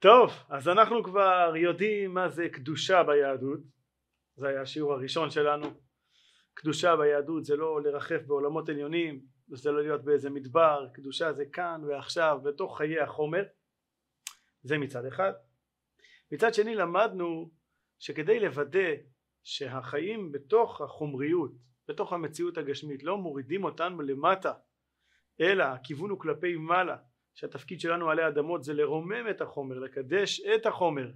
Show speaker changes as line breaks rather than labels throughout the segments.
טוב, אז אנחנו כבר יודעים מה זה קדושה ביהדות, זה היה השיעור הראשון שלנו. קדושה ביהדות זה לא לרחף בעולמות עליונים, זה לא להיות באיזה מדבר, קדושה זה כאן ועכשיו, בתוך חיי החומר, זה מצד אחד. מצד שני למדנו שכדי לוודא שהחיים בתוך החומריות, בתוך המציאות הגשמית, לא מורידים אותנו למטה, אלא הכיוון הוא כלפי מעלה, שהתפקיד שלנו עלי אדמות זה לרומם את החומר, לקדש את החומר,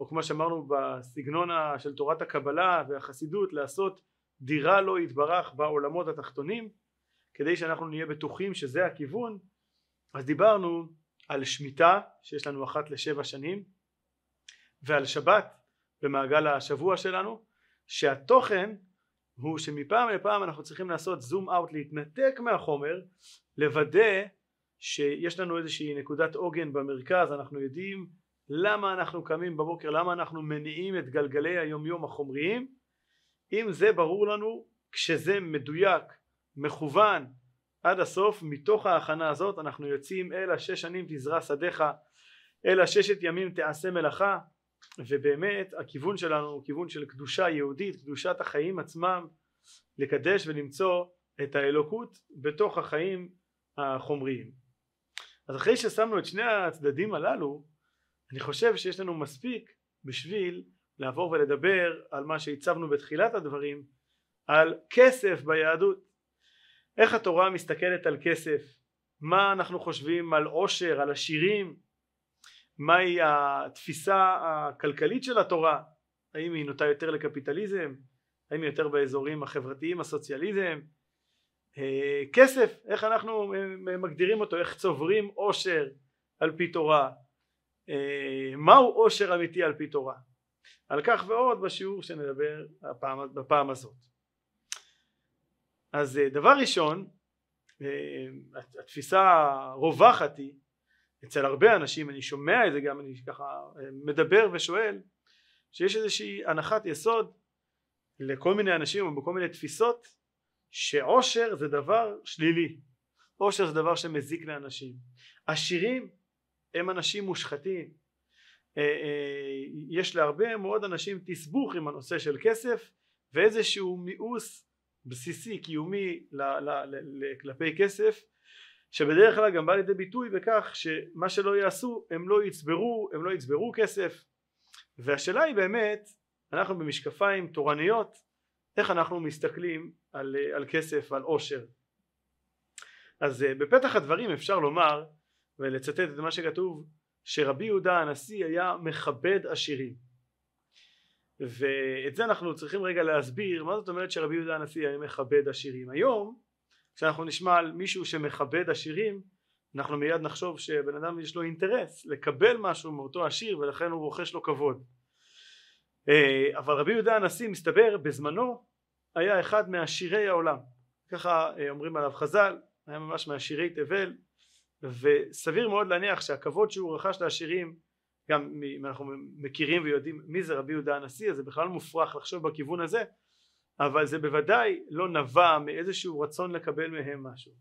או כמו שאמרנו בסגנון של תורת הקבלה והחסידות, לעשות דירה לא יתברך בעולמות התחתונים, כדי שאנחנו נהיה בטוחים שזה הכיוון, אז דיברנו על שמיטה שיש לנו אחת לשבע שנים, ועל שבת במעגל השבוע שלנו, שהתוכן הוא שמפעם לפעם אנחנו צריכים לעשות זום אאוט, להתנתק מהחומר, לוודא שיש לנו איזושהי נקודת עוגן במרכז, אנחנו יודעים למה אנחנו קמים בבוקר, למה אנחנו מניעים את גלגלי היומיום החומריים, אם זה ברור לנו, כשזה מדויק, מכוון עד הסוף, מתוך ההכנה הזאת אנחנו יוצאים אל השש שנים תזרע שדיך, אל הששת ימים תעשה מלאכה, ובאמת הכיוון שלנו הוא כיוון של קדושה יהודית, קדושת החיים עצמם, לקדש ולמצוא את האלוקות בתוך החיים החומריים. אז אחרי ששמנו את שני הצדדים הללו אני חושב שיש לנו מספיק בשביל לעבור ולדבר על מה שהצבנו בתחילת הדברים על כסף ביהדות. איך התורה מסתכלת על כסף? מה אנחנו חושבים על עושר על עשירים מהי התפיסה הכלכלית של התורה? האם היא נוטה יותר לקפיטליזם? האם היא יותר באזורים החברתיים הסוציאליזם כסף איך אנחנו אה, מגדירים אותו איך צוברים עושר על פי תורה. אה, מהו עושר אמיתי על פי תורה? על כך ועוד בשיעור שנדבר הפעם, בפעם הזאת. אז דבר ראשון התפיסה הרווחת היא אצל הרבה אנשים אני שומע את זה גם אני ככה מדבר ושואל שיש איזושהי הנחת יסוד לכל מיני אנשים או בכל מיני תפיסות שעושר זה דבר שלילי. עושר זה דבר שמזיק לאנשים. עשירים הם אנשים מושחתים. אה, אה, יש להרבה מאוד אנשים תסבוך עם הנושא של כסף ואיזשהו מיאוס בסיסי קיומי כלפי כסף שבדרך כלל גם בא לידי ביטוי בכך שמה שלא יעשו הם לא יצברו הם לא יצברו כסף. והשאלה היא באמת אנחנו במשקפיים תורניות איך אנחנו מסתכלים על, על כסף, על עושר. אז אה, בפתח הדברים אפשר לומר ולצטט את מה שכתוב שרבי יהודה הנשיא היה מכבד עשירים. ואת זה אנחנו צריכים רגע להסביר מה זאת אומרת שרבי יהודה הנשיא היה מכבד עשירים? היום כשאנחנו נשמע על מישהו שמכבד עשירים אנחנו מיד נחשוב שבן אדם יש לו אינטרס לקבל משהו מאותו עשיר ולכן הוא רוכש לו כבוד. אה, אבל רבי יהודה הנשיא מסתבר בזמנו היה אחד מעשירי העולם. ככה אה, אומרים עליו חז"ל היה ממש מעשירי תבל. וסביר מאוד להניח שהכבוד שהוא רכש לעשירים גם אם אנחנו מכירים ויודעים מי זה רבי יהודה הנשיא אז זה בכלל מופרך לחשוב בכיוון הזה אבל זה בוודאי לא נבע מאיזשהו רצון לקבל מהם משהו.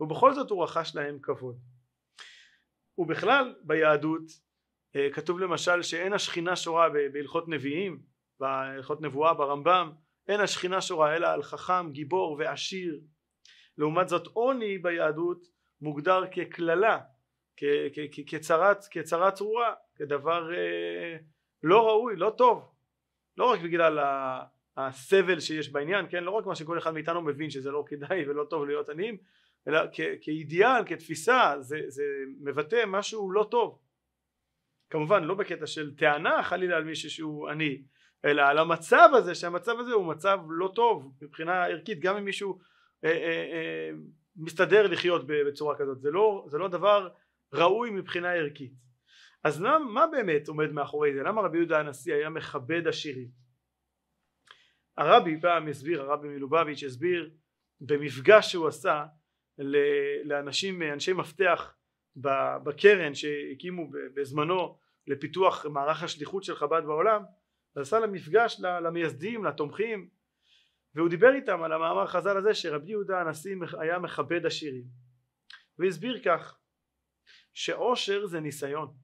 ובכל זאת הוא רכש להם כבוד. ובכלל ביהדות אה, כתוב למשל שאין השכינה שורה בהלכות נביאים בהלכות נבואה ברמב"ם אין השכינה שורה אלא על חכם גיבור ועשיר. לעומת זאת עוני ביהדות מוגדר כקללה כצרת, כצרת צרורה כדבר אה, לא ראוי לא טוב. לא רק בגלל הסבל שיש בעניין כן? לא רק מה שכל אחד מאיתנו מבין שזה לא כדאי ולא טוב להיות עניים אלא כאידיאל כתפיסה זה, זה מבטא משהו לא טוב. כמובן לא בקטע של טענה חלילה על מישהו שהוא עני אלא על המצב הזה שהמצב הזה הוא מצב לא טוב מבחינה ערכית גם אם מישהו אה, אה, אה, מסתדר לחיות בצורה כזאת. זה לא, זה לא דבר ראוי מבחינה ערכית. אז למה, מה באמת עומד מאחורי זה? למה רבי יהודה הנשיא היה מכבד עשירים? הרבי פעם הסביר הרבי מלובביץ' הסביר במפגש שהוא עשה לאנשים אנשי מפתח בקרן שהקימו בזמנו לפיתוח מערך השליחות של חב"ד בעולם ועשה לה מפגש למייסדים לתומכים והוא דיבר איתם על המאמר חז"ל הזה שרבי יהודה הנשיא היה מכבד עשירים והסביר כך שעושר זה ניסיון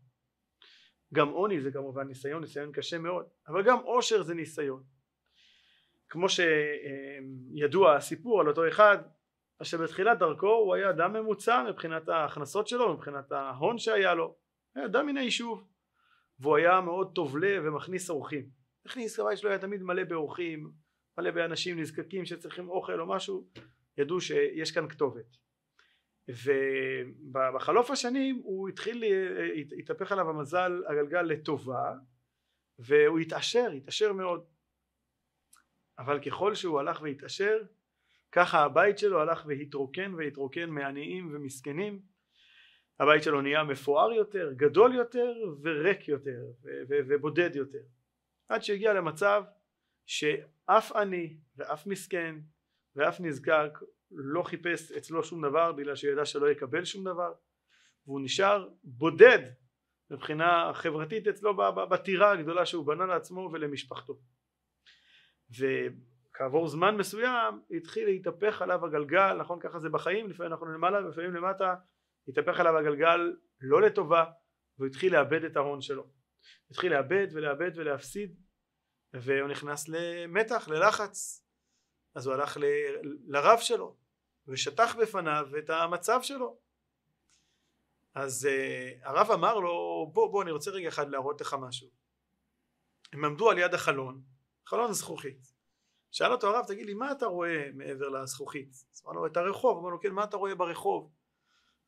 גם עוני זה כמובן ניסיון, ניסיון קשה מאוד, אבל גם עושר זה ניסיון. כמו שידוע הסיפור על אותו אחד שבתחילת דרכו הוא היה אדם ממוצע מבחינת ההכנסות שלו, מבחינת ההון שהיה לו, היה אדם מן היישוב והוא היה מאוד טוב לב ומכניס אורחים. הכניס, הבית שלו היה תמיד מלא באורחים, מלא באנשים נזקקים שצריכים אוכל או משהו, ידעו שיש כאן כתובת. ובחלוף השנים הוא התחיל, התהפך עליו המזל הגלגל לטובה והוא התעשר, התעשר מאוד. אבל ככל שהוא הלך והתעשר ככה הבית שלו הלך והתרוקן והתרוקן מעניים ומסכנים. הבית שלו נהיה מפואר יותר, גדול יותר וריק יותר ובודד יותר עד שהגיע למצב שאף עני ואף מסכן ואף נזקק לא חיפש אצלו שום דבר בגלל שהוא ידע שלא יקבל שום דבר והוא נשאר בודד מבחינה חברתית אצלו בטירה הגדולה שהוא בנה לעצמו ולמשפחתו. וכעבור זמן מסוים התחיל להתהפך עליו הגלגל נכון? ככה זה בחיים לפעמים אנחנו למעלה ולפעמים למטה התהפך עליו הגלגל לא לטובה והוא התחיל לאבד את ההון שלו התחיל לאבד ולאבד ולהפסיד והוא נכנס למתח ללחץ. אז הוא הלך ל, לרב שלו ושטח בפניו את המצב שלו. אז uh, הרב אמר לו בוא בוא אני רוצה רגע אחד להראות לך משהו. הם עמדו על יד החלון חלון זכוכית. שאל אותו הרב תגיד לי מה אתה רואה מעבר לזכוכית? אז אמר לו את הרחוב. אמר לו כן מה אתה רואה ברחוב?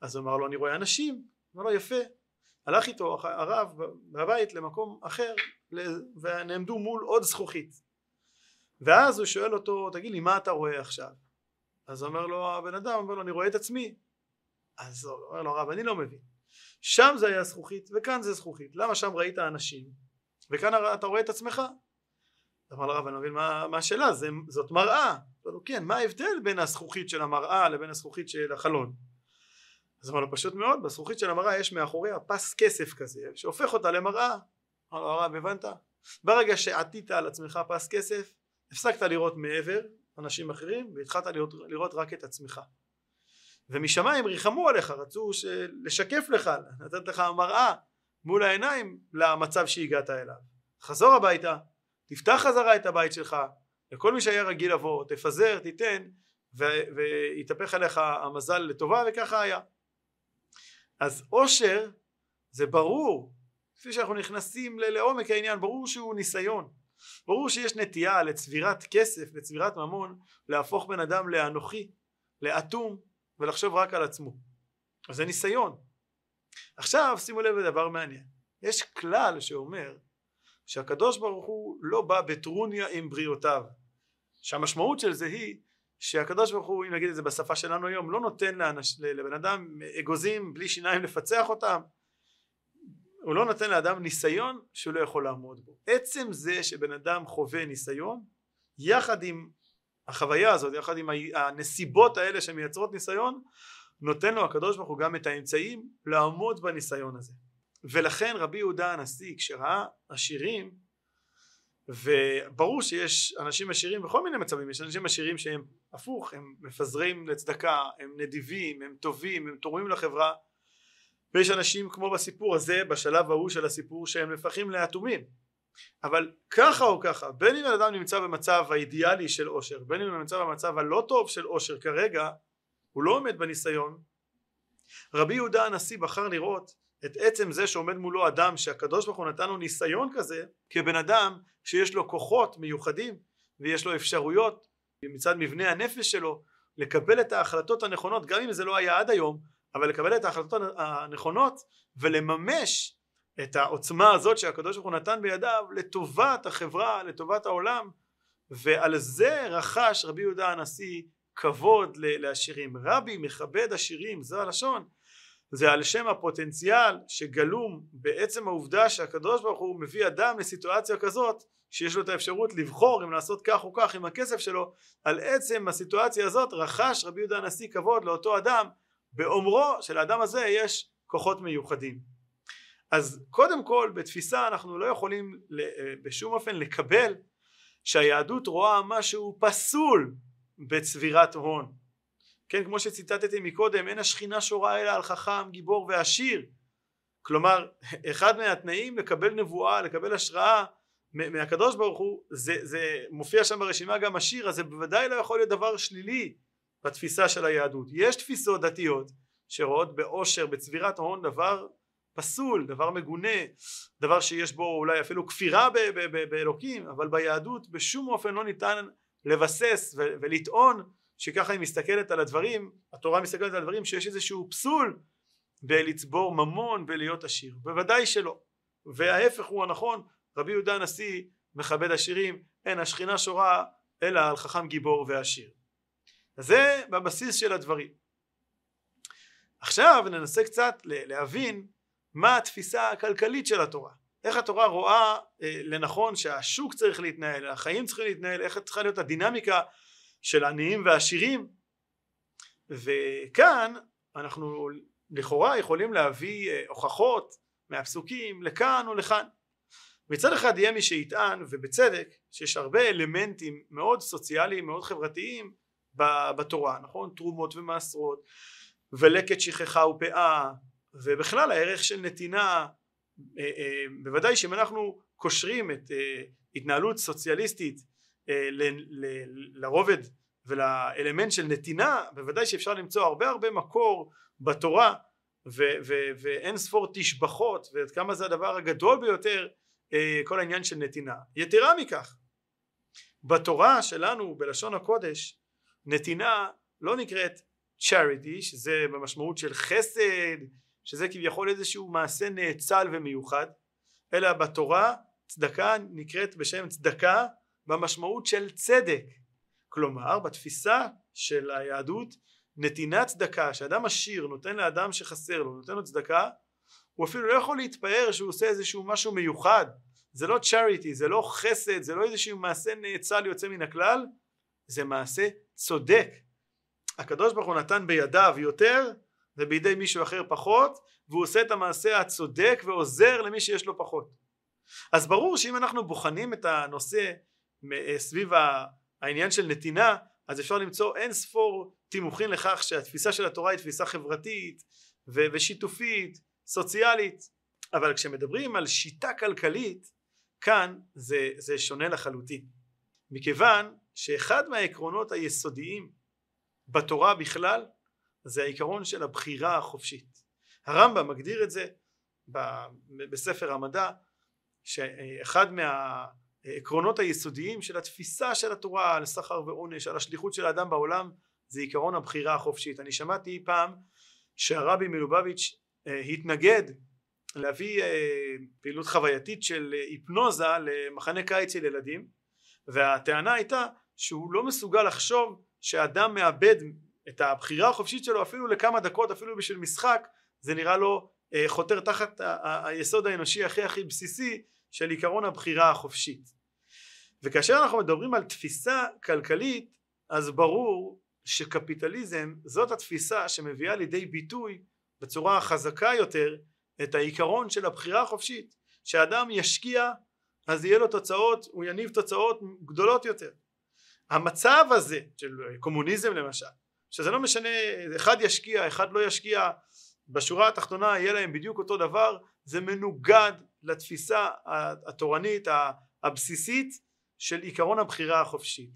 אז הוא אמר לו אני רואה אנשים. אמר לו יפה הלך איתו הרב בבית למקום אחר ונעמדו מול עוד זכוכית. ואז הוא שואל אותו תגיד לי מה אתה רואה עכשיו? אז אומר לו הבן אדם אומר לו אני רואה את עצמי. אז אומר לו הרב אני לא מבין. שם זה היה זכוכית וכאן זה זכוכית. למה שם ראית אנשים וכאן אתה רואה את עצמך? אמר לרב אני לא מבין מה, מה השאלה? זה, זאת מראה. אמר לו כן מה ההבדל בין הזכוכית של המראה לבין הזכוכית של החלון אז אמר לו פשוט מאוד בזכוכית של המראה יש מאחוריה פס כסף כזה שהופך אותה למראה. אמר לו הרב הבנת? ברגע שעטית על עצמך פס כסף הפסקת לראות מעבר אנשים אחרים והתחלת לראות, לראות רק את עצמך. ומשמיים ריחמו עליך רצו לשקף לך לתת לך מראה מול העיניים למצב שהגעת אליו. חזור הביתה תפתח חזרה את הבית שלך לכל מי שהיה רגיל לבוא תפזר תיתן ויתהפך עליך המזל לטובה וככה היה אז עושר זה ברור כפי שאנחנו נכנסים לעומק העניין ברור שהוא ניסיון. ברור שיש נטייה לצבירת כסף לצבירת ממון להפוך בן אדם לאנוכי לאטום ולחשוב רק על עצמו. אז זה ניסיון. עכשיו שימו לב לדבר מעניין. יש כלל שאומר שהקדוש ברוך הוא לא בא בטרוניה עם בריאותיו. שהמשמעות של זה היא שהקדוש ברוך הוא אם נגיד את זה בשפה שלנו היום לא נותן לאנש, לבן אדם אגוזים בלי שיניים לפצח אותם הוא לא נותן לאדם ניסיון שהוא לא יכול לעמוד בו. עצם זה שבן אדם חווה ניסיון יחד עם החוויה הזאת יחד עם הנסיבות האלה שמייצרות ניסיון נותן לו הקדוש ברוך הוא גם את האמצעים לעמוד בניסיון הזה. ולכן רבי יהודה הנשיא כשראה עשירים וברור שיש אנשים עשירים בכל מיני מצבים יש אנשים עשירים שהם הפוך הם מפזרים לצדקה הם נדיבים הם טובים הם תורמים לחברה ויש אנשים כמו בסיפור הזה בשלב ההוא של הסיפור שהם נפחים לאטומים. אבל ככה או ככה בין אם אדם נמצא במצב האידיאלי של עושר בין אם הוא נמצא במצב הלא טוב של עושר כרגע הוא לא עומד בניסיון רבי יהודה הנשיא בחר לראות את עצם זה שעומד מולו אדם שהקדוש ברוך הוא נתן לו ניסיון כזה כבן אדם שיש לו כוחות מיוחדים ויש לו אפשרויות מצד מבנה הנפש שלו לקבל את ההחלטות הנכונות גם אם זה לא היה עד היום אבל לקבל את ההחלטות הנכונות ולממש את העוצמה הזאת שהקדוש ברוך הוא נתן בידיו לטובת החברה לטובת העולם. ועל זה רכש רבי יהודה הנשיא כבוד לעשירים. רבי מכבד עשירים זו הלשון זה על שם הפוטנציאל שגלום בעצם העובדה שהקדוש ברוך הוא מביא אדם לסיטואציה כזאת שיש לו את האפשרות לבחור אם לעשות כך או כך עם הכסף שלו על עצם הסיטואציה הזאת רכש רבי יהודה הנשיא כבוד לאותו אדם באומרו שלאדם הזה יש כוחות מיוחדים. אז קודם כל בתפיסה אנחנו לא יכולים בשום אופן לקבל שהיהדות רואה משהו פסול בצבירת הון כן כמו שציטטתי מקודם אין השכינה שורה אלא על חכם גיבור ועשיר כלומר אחד מהתנאים לקבל נבואה לקבל השראה מהקדוש ברוך הוא זה, זה מופיע שם ברשימה גם השיר אז זה בוודאי לא יכול להיות דבר שלילי בתפיסה של היהדות. יש תפיסות דתיות שרואות בעושר בצבירת הון דבר פסול דבר מגונה דבר שיש בו אולי אפילו כפירה באלוקים אבל ביהדות בשום אופן לא ניתן לבסס ולטעון שככה היא מסתכלת על הדברים התורה מסתכלת על הדברים שיש איזשהו פסול בלצבור ממון ולהיות עשיר. בוודאי שלא. וההפך הוא הנכון רבי יהודה הנשיא מכבד עשירים אין השכינה שורה אלא על חכם גיבור ועשיר. אז זה בבסיס של הדברים. עכשיו ננסה קצת להבין מה התפיסה הכלכלית של התורה. איך התורה רואה אה, לנכון שהשוק צריך להתנהל החיים צריכים להתנהל איך צריכה להיות הדינמיקה של עניים ועשירים. וכאן אנחנו לכאורה יכולים להביא אה, הוכחות מהפסוקים לכאן או לכאן. מצד אחד יהיה מי שיטען ובצדק שיש הרבה אלמנטים מאוד סוציאליים מאוד חברתיים בתורה נכון? תרומות ומעשרות ולקט שכחה ופאה ובכלל הערך של נתינה אה, אה, בוודאי שאם אנחנו קושרים את התנהלות סוציאליסטית לרובד ולאלמנט של נתינה בוודאי שאפשר למצוא הרבה הרבה מקור בתורה ו- ו- ואין ספור תשבחות ועד כמה זה הדבר הגדול ביותר אה, כל העניין של נתינה. יתרה מכך בתורה שלנו בלשון הקודש נתינה לא נקראת charity שזה במשמעות של חסד שזה כביכול איזשהו מעשה נאצל ומיוחד אלא בתורה צדקה נקראת בשם צדקה במשמעות של צדק. כלומר בתפיסה של היהדות נתינת צדקה שאדם עשיר נותן לאדם שחסר לו נותן לו צדקה הוא אפילו לא יכול להתפאר שהוא עושה איזשהו משהו מיוחד. זה לא צ'ריטי זה לא חסד זה לא איזשהו מעשה נאצל יוצא מן הכלל זה מעשה צודק. הקדוש ברוך הוא נתן בידיו יותר ובידי מישהו אחר פחות והוא עושה את המעשה הצודק ועוזר למי שיש לו פחות. אז ברור שאם אנחנו בוחנים את הנושא סביב העניין של נתינה אז אפשר למצוא אין ספור תימוכין לכך שהתפיסה של התורה היא תפיסה חברתית ו- ושיתופית סוציאלית. אבל כשמדברים על שיטה כלכלית כאן זה, זה שונה לחלוטין. מכיוון שאחד מהעקרונות היסודיים בתורה בכלל זה העיקרון של הבחירה החופשית. הרמב"ם מגדיר את זה בספר המדע שאחד מה העקרונות היסודיים של התפיסה של התורה על סחר ועונש על השליחות של האדם בעולם זה עיקרון הבחירה החופשית. אני שמעתי פעם שהרבי מלובביץ' אה, התנגד להביא אה, פעילות חווייתית של היפנוזה למחנה קיץ של ילדים והטענה הייתה שהוא לא מסוגל לחשוב שאדם מאבד את הבחירה החופשית שלו אפילו לכמה דקות אפילו בשביל משחק זה נראה לו אה, חותר תחת היסוד האנושי הכי הכי בסיסי של עיקרון הבחירה החופשית. וכאשר אנחנו מדברים על תפיסה כלכלית אז ברור שקפיטליזם זאת התפיסה שמביאה לידי ביטוי בצורה חזקה יותר את העיקרון של הבחירה החופשית שאדם ישקיע אז יהיה לו תוצאות הוא יניב תוצאות גדולות יותר. המצב הזה של קומוניזם למשל שזה לא משנה אחד ישקיע אחד לא ישקיע בשורה התחתונה יהיה להם בדיוק אותו דבר זה מנוגד לתפיסה התורנית הבסיסית של עיקרון הבחירה החופשית.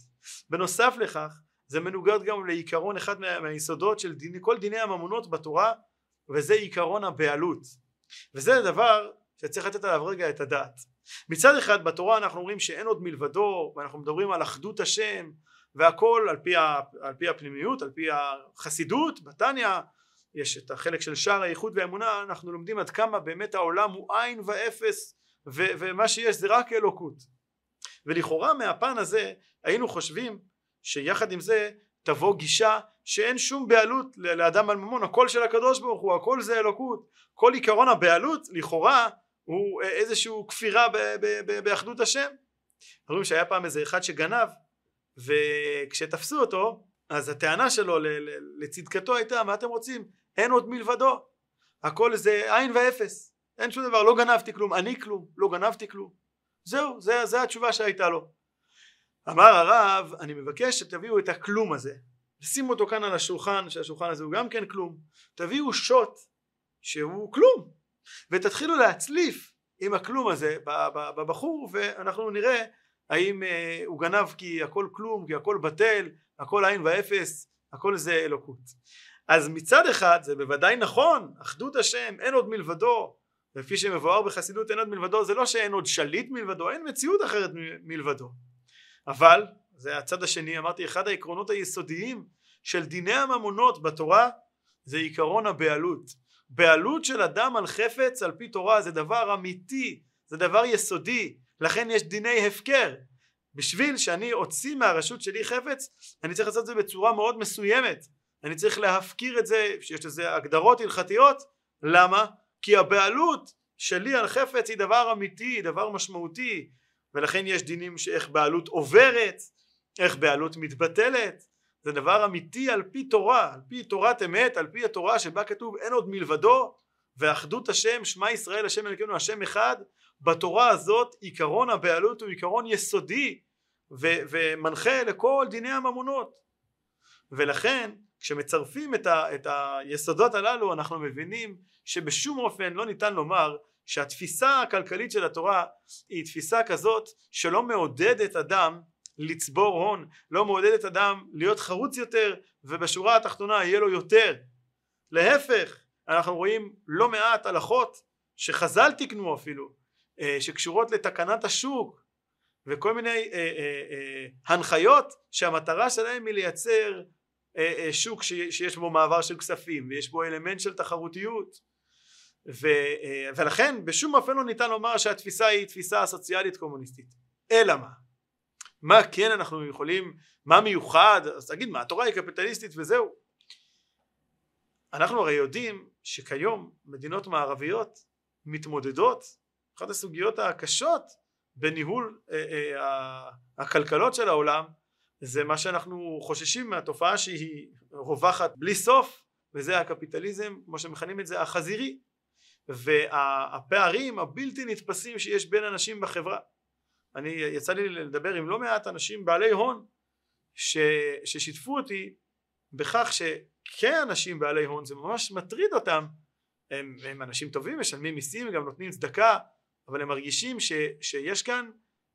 בנוסף לכך זה מנוגד גם לעיקרון אחד מהיסודות של דיני, כל דיני הממונות בתורה וזה עיקרון הבעלות. וזה דבר שצריך לתת עליו רגע את הדעת. מצד אחד בתורה אנחנו אומרים שאין עוד מלבדו ואנחנו מדברים על אחדות השם והכל על פי, ה, על פי הפנימיות על פי החסידות בתניא יש את החלק של שער האיחוד והאמונה אנחנו לומדים עד כמה באמת העולם הוא עין ואפס ו- ומה שיש זה רק אלוקות. ולכאורה מהפן הזה היינו חושבים שיחד עם זה תבוא גישה שאין שום בעלות לאדם על ממון הכל של הקדוש ברוך הוא הכל זה אלוקות. כל עיקרון הבעלות לכאורה הוא איזשהו כפירה באחדות השם. אומרים שהיה פעם איזה אחד שגנב וכשתפסו אותו אז הטענה שלו לצדקתו הייתה מה אתם רוצים אין עוד מלבדו. הכל זה עין ואפס. אין שום דבר לא גנבתי כלום. אני כלום לא גנבתי כלום. זהו זה, זה התשובה שהייתה לו. אמר הרב אני מבקש שתביאו את הכלום הזה. ושימו אותו כאן על השולחן שהשולחן הזה הוא גם כן כלום. תביאו שוט שהוא כלום ותתחילו להצליף עם הכלום הזה בבחור ואנחנו נראה האם אה, הוא גנב כי הכל כלום כי הכל בטל הכל עין ואפס הכל זה אלוקות אז מצד אחד זה בוודאי נכון אחדות השם אין עוד מלבדו לפי שמבואר בחסידות אין עוד מלבדו זה לא שאין עוד שליט מלבדו אין מציאות אחרת מלבדו. אבל זה הצד השני אמרתי אחד העקרונות היסודיים של דיני הממונות בתורה זה עיקרון הבעלות. בעלות של אדם על חפץ על פי תורה זה דבר אמיתי זה דבר יסודי לכן יש דיני הפקר. בשביל שאני אוציא מהרשות שלי חפץ אני צריך לעשות את זה בצורה מאוד מסוימת אני צריך להפקיר את זה שיש לזה הגדרות הלכתיות למה? כי הבעלות שלי על חפץ היא דבר אמיתי דבר משמעותי ולכן יש דינים שאיך בעלות עוברת איך בעלות מתבטלת זה דבר אמיתי על פי תורה על פי תורת אמת על פי התורה שבה כתוב אין עוד מלבדו ואחדות השם שמע ישראל השם אלוקינו השם אחד בתורה הזאת עיקרון הבעלות הוא עיקרון יסודי ו- ומנחה לכל דיני הממונות ולכן כשמצרפים את, ה- את היסודות הללו אנחנו מבינים שבשום אופן לא ניתן לומר שהתפיסה הכלכלית של התורה היא תפיסה כזאת שלא מעודדת אדם לצבור הון, לא מעודדת אדם להיות חרוץ יותר ובשורה התחתונה יהיה לו יותר. להפך, אנחנו רואים לא מעט הלכות שחז"ל תיקנו אפילו, אה, שקשורות לתקנת השוק וכל מיני אה, אה, אה, הנחיות שהמטרה שלהם היא לייצר שוק שיש בו מעבר של כספים ויש בו אלמנט של תחרותיות. ו, אה, ולכן בשום אופן לא ניתן לומר שהתפיסה היא תפיסה סוציאלית קומוניסטית. אלא מה? מה כן אנחנו יכולים מה מיוחד? אז תגיד מה התורה היא קפיטליסטית וזהו. אנחנו הרי יודעים שכיום מדינות מערביות מתמודדות אחת הסוגיות הקשות בניהול אה, אה, הכלכלות של העולם זה מה שאנחנו חוששים מהתופעה שהיא רווחת בלי סוף וזה הקפיטליזם כמו שמכנים את זה החזירי והפערים הבלתי נתפסים שיש בין אנשים בחברה. אני יצא לי לדבר עם לא מעט אנשים בעלי הון ש, ששיתפו אותי בכך שכאנשים בעלי הון זה ממש מטריד אותם. הם, הם אנשים טובים משלמים מיסים גם נותנים צדקה אבל הם מרגישים ש, שיש כאן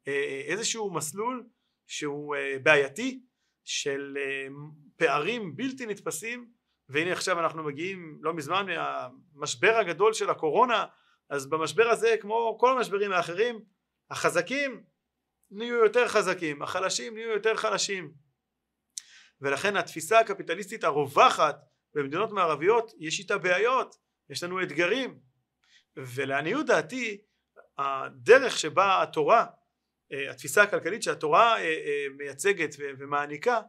אה, איזשהו מסלול שהוא אה, בעייתי של אה, פערים בלתי נתפסים והנה עכשיו אנחנו מגיעים לא מזמן מהמשבר הגדול של הקורונה אז במשבר הזה כמו כל המשברים האחרים החזקים נהיו יותר חזקים החלשים נהיו יותר חלשים. ולכן התפיסה הקפיטליסטית הרווחת במדינות מערביות יש איתה בעיות יש לנו אתגרים. ולעניות דעתי הדרך שבה התורה התפיסה הכלכלית שהתורה אה, אה, מייצגת ומעניקה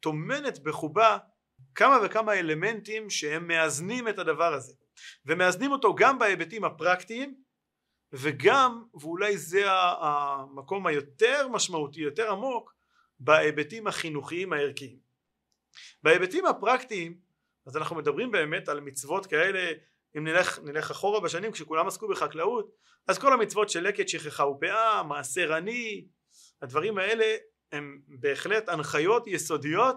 טומנת בחובה כמה וכמה אלמנטים שהם מאזנים את הדבר הזה. ומאזנים אותו גם בהיבטים הפרקטיים וגם ואולי זה המקום היותר משמעותי יותר עמוק בהיבטים החינוכיים הערכיים. בהיבטים הפרקטיים אז אנחנו מדברים באמת על מצוות כאלה אם נלך, נלך אחורה בשנים כשכולם עסקו בחקלאות אז כל המצוות של לקט שכחה ופאה מעשר עני הדברים האלה הם בהחלט הנחיות יסודיות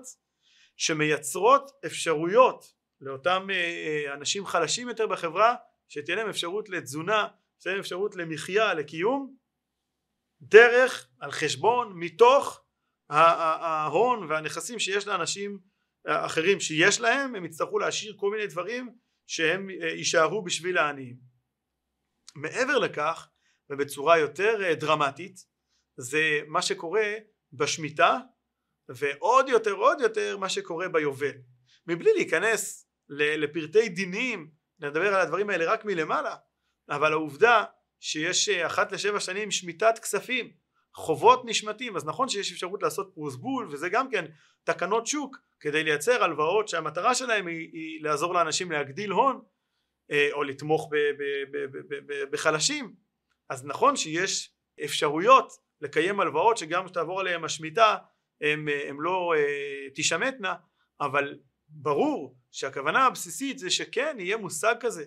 שמייצרות אפשרויות לאותם אה, אה, אנשים חלשים יותר בחברה שתהיה להם אפשרות לתזונה תהיה להם אפשרות למחיה לקיום דרך על חשבון מתוך ההון והנכסים שיש לאנשים אחרים שיש להם. הם יצטרכו להשאיר כל מיני דברים שהם אה, יישארו בשביל העניים. מעבר לכך ובצורה יותר אה, דרמטית זה מה שקורה בשמיטה ועוד יותר עוד יותר מה שקורה ביובל. מבלי להיכנס לפרטי דינים נדבר על הדברים האלה רק מלמעלה אבל העובדה שיש אה, אחת לשבע שנים שמיטת כספים חובות נשמטים אז נכון שיש אפשרות לעשות פרוסבול וזה גם כן תקנות שוק כדי לייצר הלוואות שהמטרה שלהם היא, היא לעזור לאנשים להגדיל הון אה, או לתמוך ב, ב, ב, ב, ב, בחלשים. אז נכון שיש אפשרויות לקיים הלוואות שגם כשתעבור עליהם השמיטה הן לא אה, תשמטנה אבל ברור שהכוונה הבסיסית זה שכן יהיה מושג כזה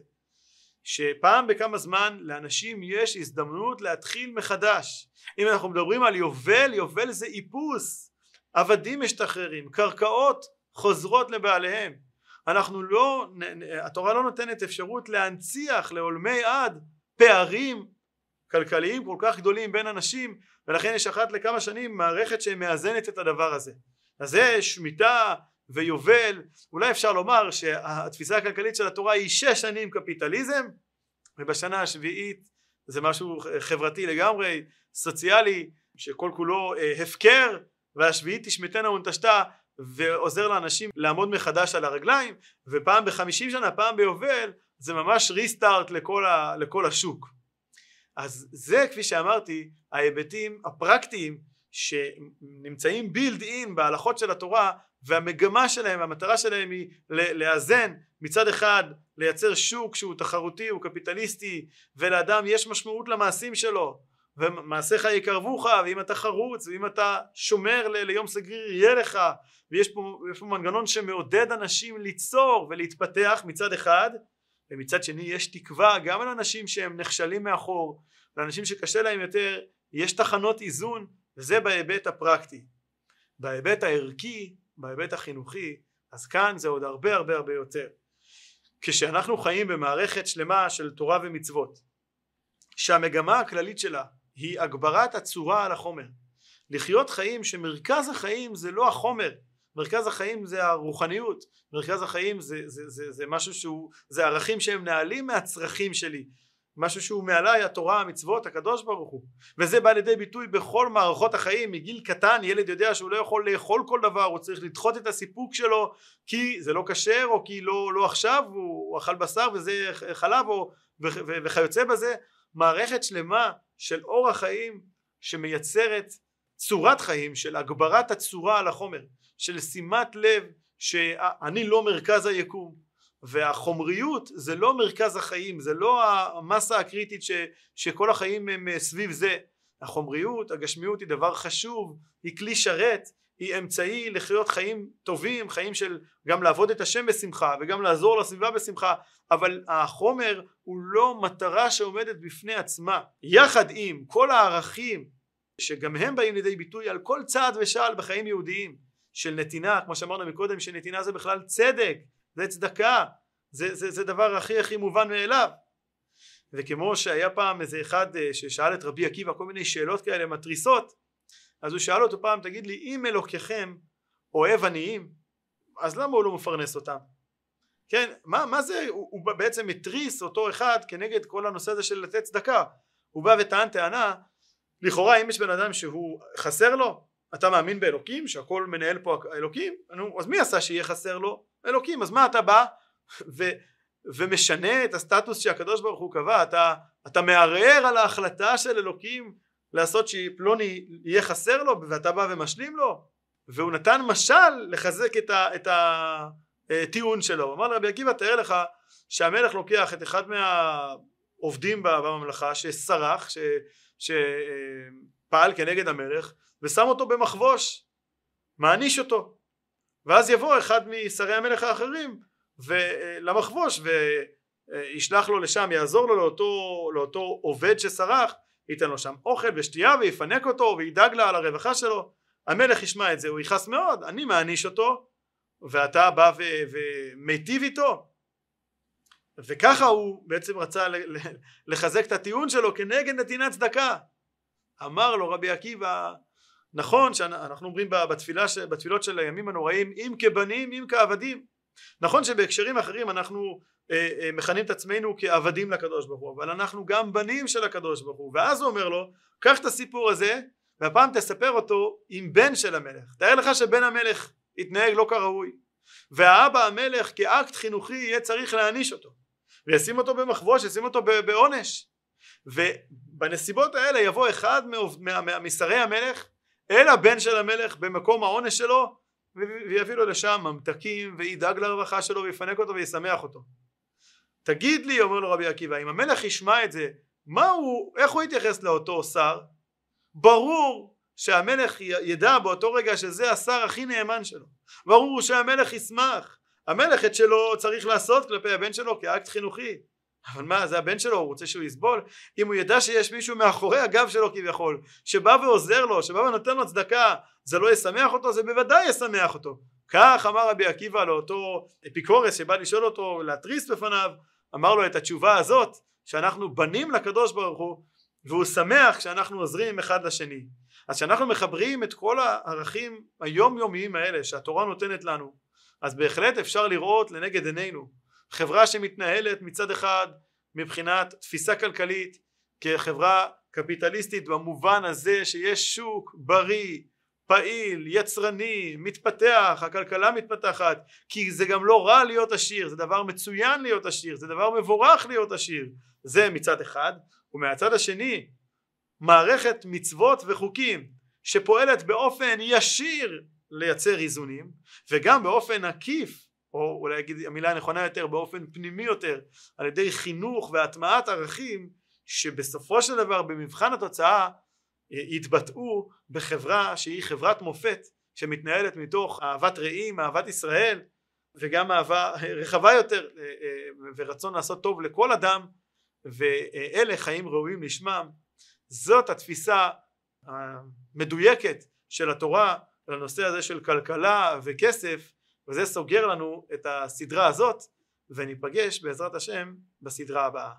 שפעם בכמה זמן לאנשים יש הזדמנות להתחיל מחדש. אם אנחנו מדברים על יובל יובל זה איפוס. עבדים משתחררים קרקעות חוזרות לבעליהם. אנחנו לא, התורה לא נותנת אפשרות להנציח לעולמי עד פערים כלכליים כל כך גדולים בין אנשים ולכן יש אחת לכמה שנים מערכת שמאזנת את הדבר הזה. אז זה שמיטה ויובל אולי אפשר לומר שהתפיסה הכלכלית של התורה היא שש שנים קפיטליזם ובשנה השביעית זה משהו חברתי לגמרי סוציאלי שכל כולו אה, הפקר והשביעית תשמטנה ונטשתה ועוזר לאנשים לעמוד מחדש על הרגליים ופעם בחמישים שנה פעם ביובל זה ממש ריסטארט לכל, ה, לכל השוק. אז זה כפי שאמרתי ההיבטים הפרקטיים שנמצאים בילד אין בהלכות של התורה והמגמה שלהם והמטרה שלהם היא לאזן מצד אחד לייצר שוק שהוא תחרותי הוא קפיטליסטי ולאדם יש משמעות למעשים שלו ומעשיך יקרבוך ואם אתה חרוץ ואם אתה שומר ל- ליום סגריר יהיה לך ויש פה, פה מנגנון שמעודד אנשים ליצור ולהתפתח מצד אחד ומצד שני יש תקווה גם על אנשים שהם נכשלים מאחור לאנשים שקשה להם יותר יש תחנות איזון וזה בהיבט הפרקטי. בהיבט הערכי בהיבט החינוכי אז כאן זה עוד הרבה הרבה הרבה יותר. כשאנחנו חיים במערכת שלמה של תורה ומצוות שהמגמה הכללית שלה היא הגברת הצורה על החומר. לחיות חיים שמרכז החיים זה לא החומר מרכז החיים זה הרוחניות מרכז החיים זה, זה, זה, זה משהו שהוא זה ערכים שהם נעלים מהצרכים שלי משהו שהוא מעליי התורה המצוות הקדוש ברוך הוא. וזה בא לידי ביטוי בכל מערכות החיים. מגיל קטן ילד יודע שהוא לא יכול לאכול כל דבר הוא צריך לדחות את הסיפוק שלו כי זה לא כשר או כי לא, לא עכשיו הוא אכל בשר וזה חלב או, וכיוצא בזה. מערכת שלמה של אורח חיים שמייצרת צורת חיים של הגברת הצורה על החומר של שימת לב שאני לא מרכז היקום והחומריות זה לא מרכז החיים זה לא המסה הקריטית ש, שכל החיים הם אה, סביב זה. החומריות הגשמיות היא דבר חשוב היא כלי שרת היא אמצעי לחיות חיים טובים חיים של גם לעבוד את השם בשמחה וגם לעזור לסביבה בשמחה אבל החומר הוא לא מטרה שעומדת בפני עצמה. יחד עם כל הערכים שגם הם באים לידי ביטוי על כל צעד ושעל בחיים יהודיים של נתינה כמו שאמרנו מקודם שנתינה זה בכלל צדק זה צדקה זה, זה, זה דבר הכי הכי מובן מאליו. וכמו שהיה פעם איזה אחד אה, ששאל את רבי עקיבא כל מיני שאלות כאלה מתריסות אז הוא שאל אותו פעם תגיד לי אם אלוקיכם אוהב עניים אז למה הוא לא מפרנס אותם? כן מה, מה זה? הוא, הוא בעצם התריס אותו אחד כנגד כל הנושא הזה של לתת צדקה. הוא בא וטען טענה לכאורה אם יש בן אדם שהוא חסר לו אתה מאמין באלוקים שהכל מנהל פה אלוקים? אז מי עשה שיהיה חסר לו אלוקים אז מה אתה בא ו, ומשנה את הסטטוס שהקדוש ברוך הוא קבע? אתה, אתה מערער על ההחלטה של אלוקים לעשות שפלוני יהיה חסר לו ואתה בא ומשלים לו? והוא נתן משל לחזק את, ה, את הטיעון שלו. אמר רבי עקיבא תאר לך שהמלך לוקח את אחד מהעובדים בממלכה שסרח שפעל כנגד המלך ושם אותו במחבוש מעניש אותו ואז יבוא אחד משרי המלך האחרים למחבוש וישלח לו לשם יעזור לו לאותו, לאותו עובד שסרח ייתן לו שם אוכל ושתייה ויפנק אותו וידאג לה על הרווחה שלו. המלך ישמע את זה הוא יכעס מאוד אני מעניש אותו ואתה בא ומיטיב איתו. וככה הוא בעצם רצה לחזק את הטיעון שלו כנגד נתינת צדקה. אמר לו רבי עקיבא נכון שאנחנו אומרים בתפילה, בתפילות של הימים הנוראים אם כבנים אם כעבדים נכון שבהקשרים אחרים אנחנו אה, אה, מכנים את עצמנו כעבדים לקדוש ברוך הוא אבל אנחנו גם בנים של הקדוש ברוך הוא. ואז הוא אומר לו קח את הסיפור הזה והפעם תספר אותו עם בן של המלך תאר לך שבן המלך יתנהג לא כראוי והאבא המלך כאקט חינוכי יהיה צריך להעניש אותו וישים אותו במחבוש ישים אותו בעונש. ובנסיבות האלה יבוא אחד משרי המלך אל הבן של המלך במקום העונש שלו ויביא לו לשם ממתקים וידאג לרווחה שלו ויפנק אותו וישמח אותו. תגיד לי אומר לו רבי עקיבא אם המלך ישמע את זה מה הוא איך הוא יתייחס לאותו שר? ברור שהמלך ידע באותו רגע שזה השר הכי נאמן שלו. ברור שהמלך ישמח. המלך את שלו צריך לעשות כלפי הבן שלו כאקט חינוכי אבל מה זה הבן שלו הוא רוצה שהוא יסבול? אם הוא ידע שיש מישהו מאחורי הגב שלו כביכול שבא ועוזר לו שבא ונותן לו צדקה זה לא ישמח אותו? זה בוודאי ישמח אותו. כך אמר רבי עקיבא לאותו אפיקורס שבא לשאול אותו להתריס בפניו אמר לו את התשובה הזאת שאנחנו בנים לקדוש ברוך הוא והוא שמח כשאנחנו עוזרים אחד לשני. אז כשאנחנו מחברים את כל הערכים היומיומיים האלה שהתורה נותנת לנו אז בהחלט אפשר לראות לנגד עינינו חברה שמתנהלת מצד אחד מבחינת תפיסה כלכלית כחברה קפיטליסטית במובן הזה שיש שוק בריא פעיל, יצרני, מתפתח, הכלכלה מתפתחת, כי זה גם לא רע להיות עשיר, זה דבר מצוין להיות עשיר, זה דבר מבורך להיות עשיר, זה מצד אחד, ומהצד השני מערכת מצוות וחוקים שפועלת באופן ישיר לייצר איזונים, וגם באופן עקיף, או אולי אגיד המילה הנכונה יותר, באופן פנימי יותר, על ידי חינוך והטמעת ערכים שבסופו של דבר במבחן התוצאה יתבטאו בחברה שהיא חברת מופת שמתנהלת מתוך אהבת רעים, אהבת ישראל וגם אהבה רחבה יותר אה, אה, ורצון לעשות טוב לכל אדם ואלה חיים ראויים לשמם. זאת התפיסה המדויקת של התורה לנושא הזה של כלכלה וכסף וזה סוגר לנו את הסדרה הזאת וניפגש בעזרת השם בסדרה הבאה